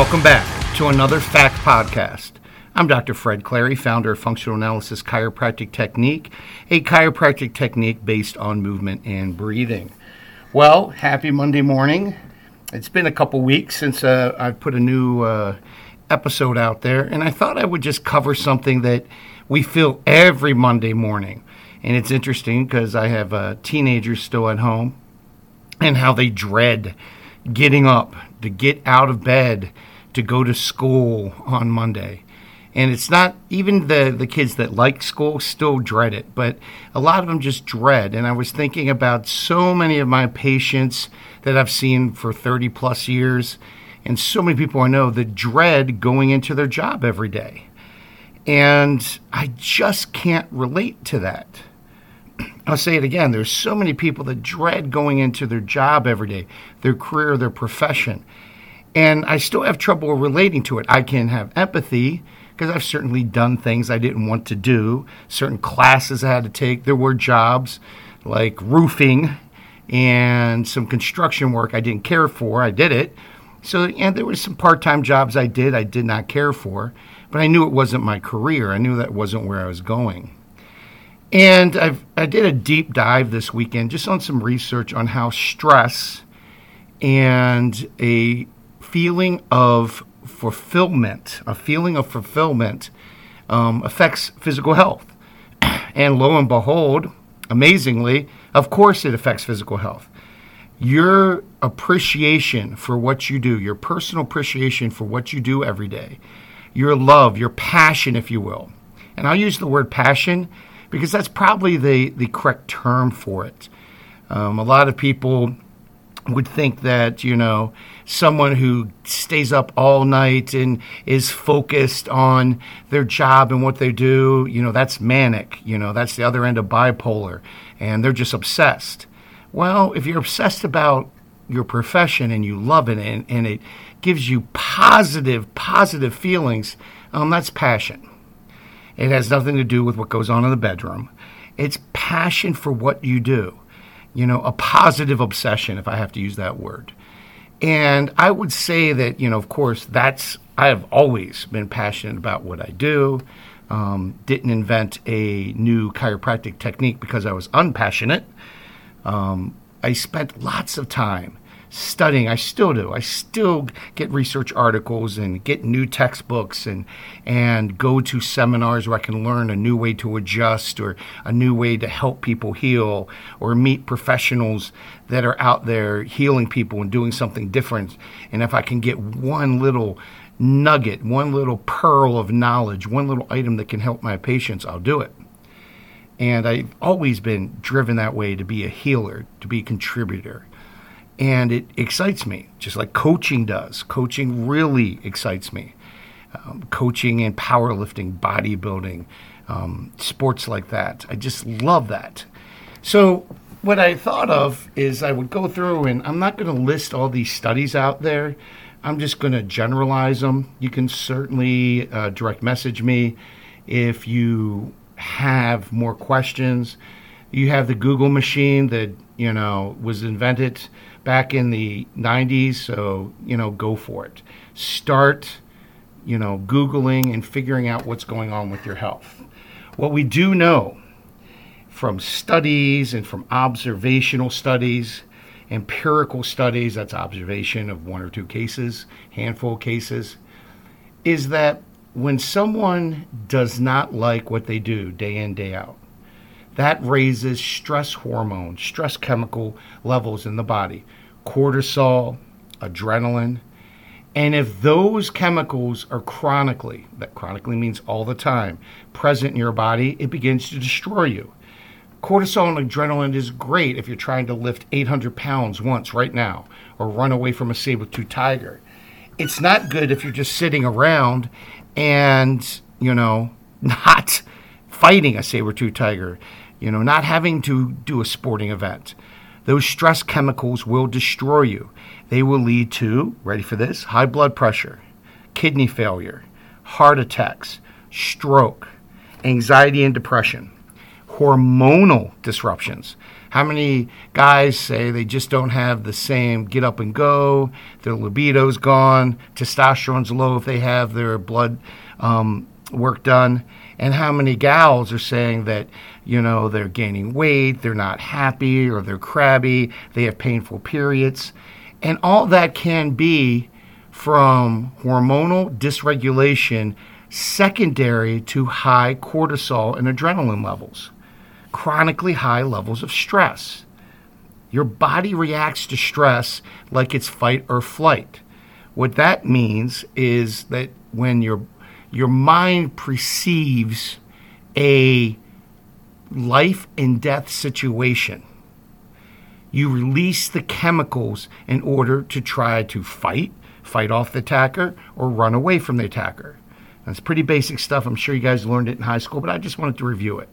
Welcome back to another Fact Podcast. I'm Dr. Fred Clary, founder of Functional Analysis Chiropractic Technique, a chiropractic technique based on movement and breathing. Well, happy Monday morning. It's been a couple weeks since uh, I've put a new uh, episode out there, and I thought I would just cover something that we feel every Monday morning. And it's interesting because I have uh, teenagers still at home and how they dread getting up to get out of bed to go to school on Monday. And it's not even the, the kids that like school still dread it, but a lot of them just dread. And I was thinking about so many of my patients that I've seen for 30 plus years, and so many people I know that dread going into their job every day. And I just can't relate to that. I'll say it again. There's so many people that dread going into their job every day, their career, their profession. And I still have trouble relating to it. I can have empathy because I've certainly done things I didn't want to do, certain classes I had to take. There were jobs like roofing and some construction work I didn't care for. I did it. So, and there was some part time jobs I did I did not care for, but I knew it wasn't my career. I knew that wasn't where I was going. And I've, I did a deep dive this weekend just on some research on how stress and a feeling of fulfillment, a feeling of fulfillment, um, affects physical health. And lo and behold, amazingly, of course it affects physical health. Your appreciation for what you do, your personal appreciation for what you do every day, your love, your passion, if you will. And I'll use the word passion because that's probably the, the correct term for it. Um, a lot of people would think that, you know, someone who stays up all night and is focused on their job and what they do, you know, that's manic. You know, that's the other end of bipolar. And they're just obsessed. Well, if you're obsessed about your profession and you love it and, and it gives you positive, positive feelings, um, that's passion. It has nothing to do with what goes on in the bedroom. It's passion for what you do, you know, a positive obsession, if I have to use that word. And I would say that, you know, of course, that's, I have always been passionate about what I do. Um, didn't invent a new chiropractic technique because I was unpassionate. Um, I spent lots of time studying. I still do. I still get research articles and get new textbooks and and go to seminars where I can learn a new way to adjust or a new way to help people heal or meet professionals that are out there healing people and doing something different. And if I can get one little nugget, one little pearl of knowledge, one little item that can help my patients, I'll do it. And I've always been driven that way to be a healer, to be a contributor and it excites me, just like coaching does. Coaching really excites me. Um, coaching and powerlifting, bodybuilding, um, sports like that. I just love that. So, what I thought of is I would go through, and I'm not going to list all these studies out there. I'm just going to generalize them. You can certainly uh, direct message me if you have more questions. You have the Google machine that you know was invented back in the 90s, so, you know, go for it. Start, you know, Googling and figuring out what's going on with your health. What we do know from studies and from observational studies, empirical studies, that's observation of one or two cases, handful of cases, is that when someone does not like what they do day in, day out, that raises stress hormone, stress chemical levels in the body, cortisol, adrenaline. And if those chemicals are chronically, that chronically means all the time, present in your body, it begins to destroy you. Cortisol and adrenaline is great if you're trying to lift 800 pounds once right now or run away from a saber tooth tiger. It's not good if you're just sitting around and, you know, not fighting a saber tooth tiger you know, not having to do a sporting event. Those stress chemicals will destroy you. They will lead to, ready for this, high blood pressure, kidney failure, heart attacks, stroke, anxiety and depression, hormonal disruptions. How many guys say they just don't have the same get up and go? Their libido's gone, testosterone's low if they have their blood um, work done. And how many gals are saying that, you know, they're gaining weight, they're not happy, or they're crabby, they have painful periods. And all that can be from hormonal dysregulation secondary to high cortisol and adrenaline levels, chronically high levels of stress. Your body reacts to stress like it's fight or flight. What that means is that when your your mind perceives a life and death situation, you release the chemicals in order to try to fight, fight off the attacker, or run away from the attacker. That's pretty basic stuff. I'm sure you guys learned it in high school, but I just wanted to review it.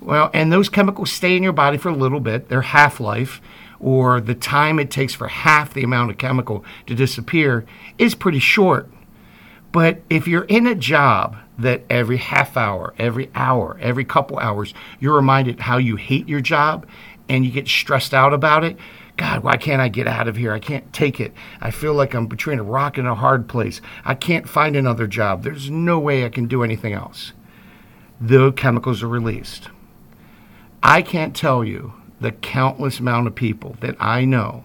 Well, and those chemicals stay in your body for a little bit. Their half life, or the time it takes for half the amount of chemical to disappear, is pretty short. But if you're in a job that every half hour, every hour, every couple hours, you're reminded how you hate your job and you get stressed out about it, God, why can't I get out of here? I can't take it. I feel like I'm between a rock and a hard place. I can't find another job. There's no way I can do anything else. The chemicals are released. I can't tell you the countless amount of people that I know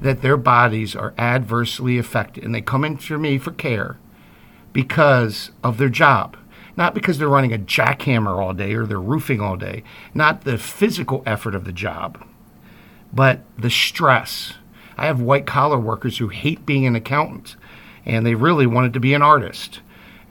that their bodies are adversely affected and they come in for me for care because of their job. Not because they're running a jackhammer all day or they're roofing all day, not the physical effort of the job, but the stress. I have white collar workers who hate being an accountant and they really wanted to be an artist.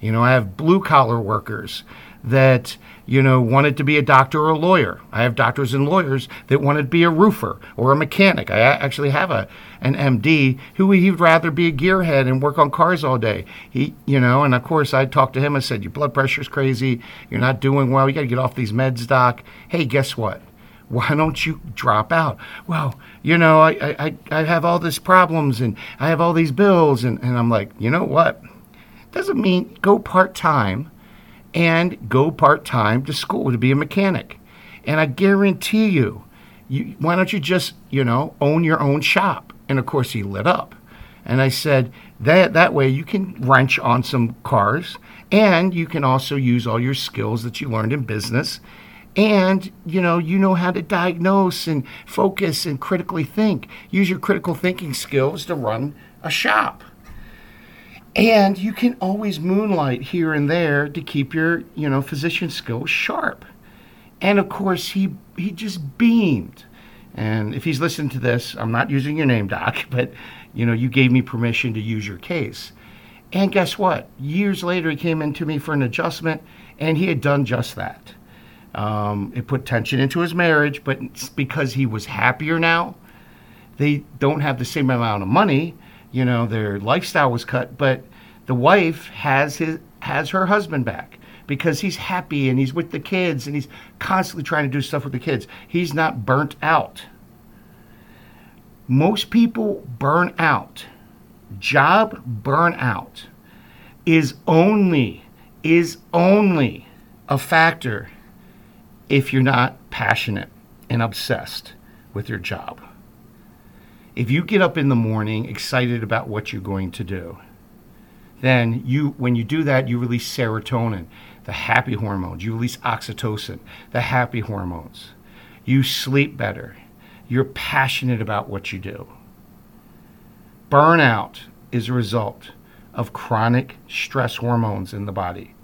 You know, I have blue collar workers that you know, wanted to be a doctor or a lawyer. I have doctors and lawyers that wanted to be a roofer or a mechanic. I actually have a an MD who he'd rather be a gearhead and work on cars all day. He, you know, and of course I talked to him. I said, "Your blood pressure's crazy. You're not doing well. You got to get off these meds, doc." Hey, guess what? Why don't you drop out? Well, you know, I, I, I have all these problems and I have all these bills. And, and I'm like, you know what? Doesn't mean go part time and go part time to school to be a mechanic. And I guarantee you, you, why don't you just, you know, own your own shop? And of course, he lit up. And I said, that, that way you can wrench on some cars and you can also use all your skills that you learned in business. And, you know, you know how to diagnose and focus and critically think. Use your critical thinking skills to run a shop. And you can always moonlight here and there to keep your, you know, physician skills sharp. And of course, he he just beamed. And if he's listening to this, I'm not using your name, Doc, but you know, you gave me permission to use your case. And guess what? Years later, he came in to me for an adjustment, and he had done just that. Um, it put tension into his marriage, but because he was happier now, they don't have the same amount of money, you know their lifestyle was cut but the wife has his has her husband back because he's happy and he's with the kids and he's constantly trying to do stuff with the kids. He's not burnt out. Most people burn out. Job burnout is only is only a factor if you're not passionate and obsessed with your job if you get up in the morning excited about what you're going to do, then you when you do that, you release serotonin, the happy hormones. You release oxytocin, the happy hormones. You sleep better. You're passionate about what you do. Burnout is a result of chronic stress hormones in the body.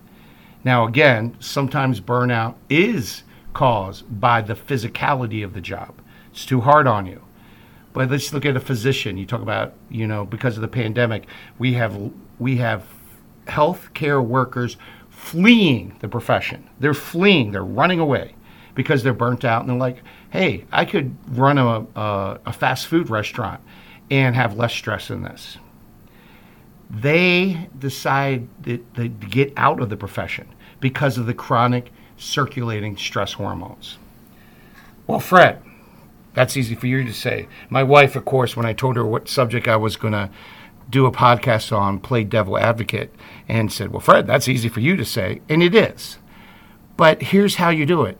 Now, again, sometimes burnout is caused by the physicality of the job. It's too hard on you. But let's look at a physician. You talk about, you know, because of the pandemic, we have we have healthcare workers fleeing the profession. They're fleeing. They're running away because they're burnt out and they're like, "Hey, I could run a, a, a fast food restaurant and have less stress in this." They decide that they get out of the profession because of the chronic circulating stress hormones. Well, Fred, that's easy for you to say. My wife, of course, when I told her what subject I was going to do a podcast on, played devil advocate and said, Well, Fred, that's easy for you to say. And it is. But here's how you do it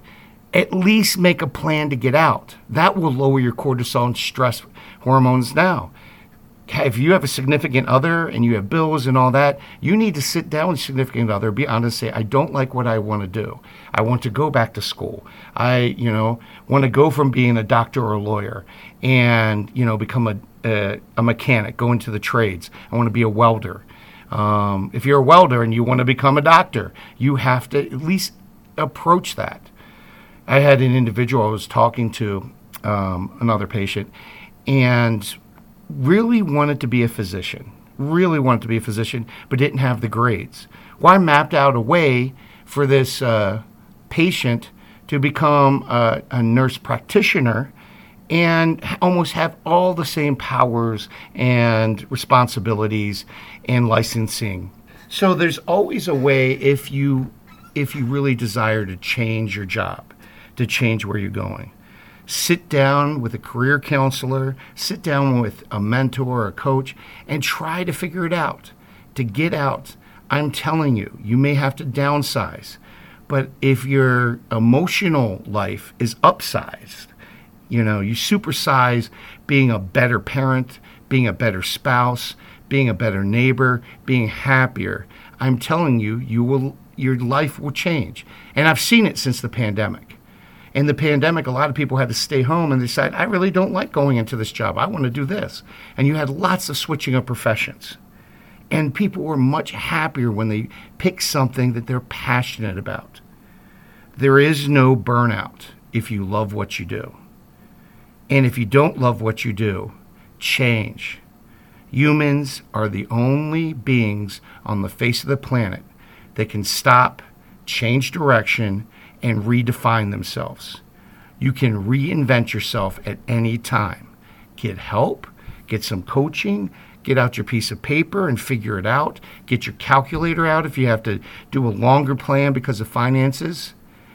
at least make a plan to get out. That will lower your cortisol and stress hormones now. If you have a significant other and you have bills and all that, you need to sit down with significant other, be honest, say, I don't like what I want to do. I want to go back to school. I, you know, want to go from being a doctor or a lawyer and, you know, become a, a, a mechanic, go into the trades. I want to be a welder. Um, if you're a welder and you want to become a doctor, you have to at least approach that. I had an individual I was talking to, um, another patient, and really wanted to be a physician, really wanted to be a physician, but didn't have the grades. Well, I mapped out a way for this uh, patient to become a, a nurse practitioner and almost have all the same powers and responsibilities and licensing. So there's always a way if you if you really desire to change your job, to change where you're going. Sit down with a career counselor, sit down with a mentor or a coach and try to figure it out. To get out, I'm telling you, you may have to downsize. But if your emotional life is upsized, you know, you supersize being a better parent, being a better spouse, being a better neighbor, being happier. I'm telling you, you will your life will change. And I've seen it since the pandemic. In the pandemic, a lot of people had to stay home and decide, I really don't like going into this job. I want to do this. And you had lots of switching of professions. And people were much happier when they pick something that they're passionate about. There is no burnout if you love what you do. And if you don't love what you do, change. Humans are the only beings on the face of the planet that can stop, change direction, and redefine themselves. You can reinvent yourself at any time. Get help, get some coaching, get out your piece of paper and figure it out. Get your calculator out if you have to do a longer plan because of finances.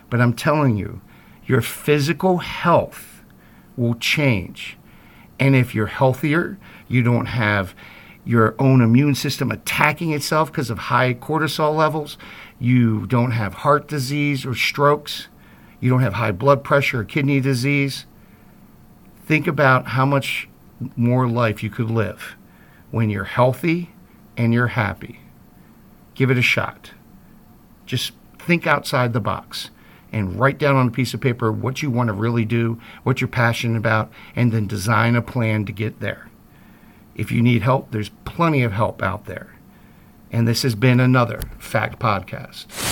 But I'm telling you, your physical health will change. And if you're healthier, you don't have your own immune system attacking itself because of high cortisol levels, you don't have heart disease or strokes, you don't have high blood pressure or kidney disease. Think about how much more life you could live when you're healthy and you're happy. Give it a shot. Just think outside the box and write down on a piece of paper what you want to really do, what you're passionate about, and then design a plan to get there. If you need help, there's plenty of help out there. And this has been another Fact Podcast.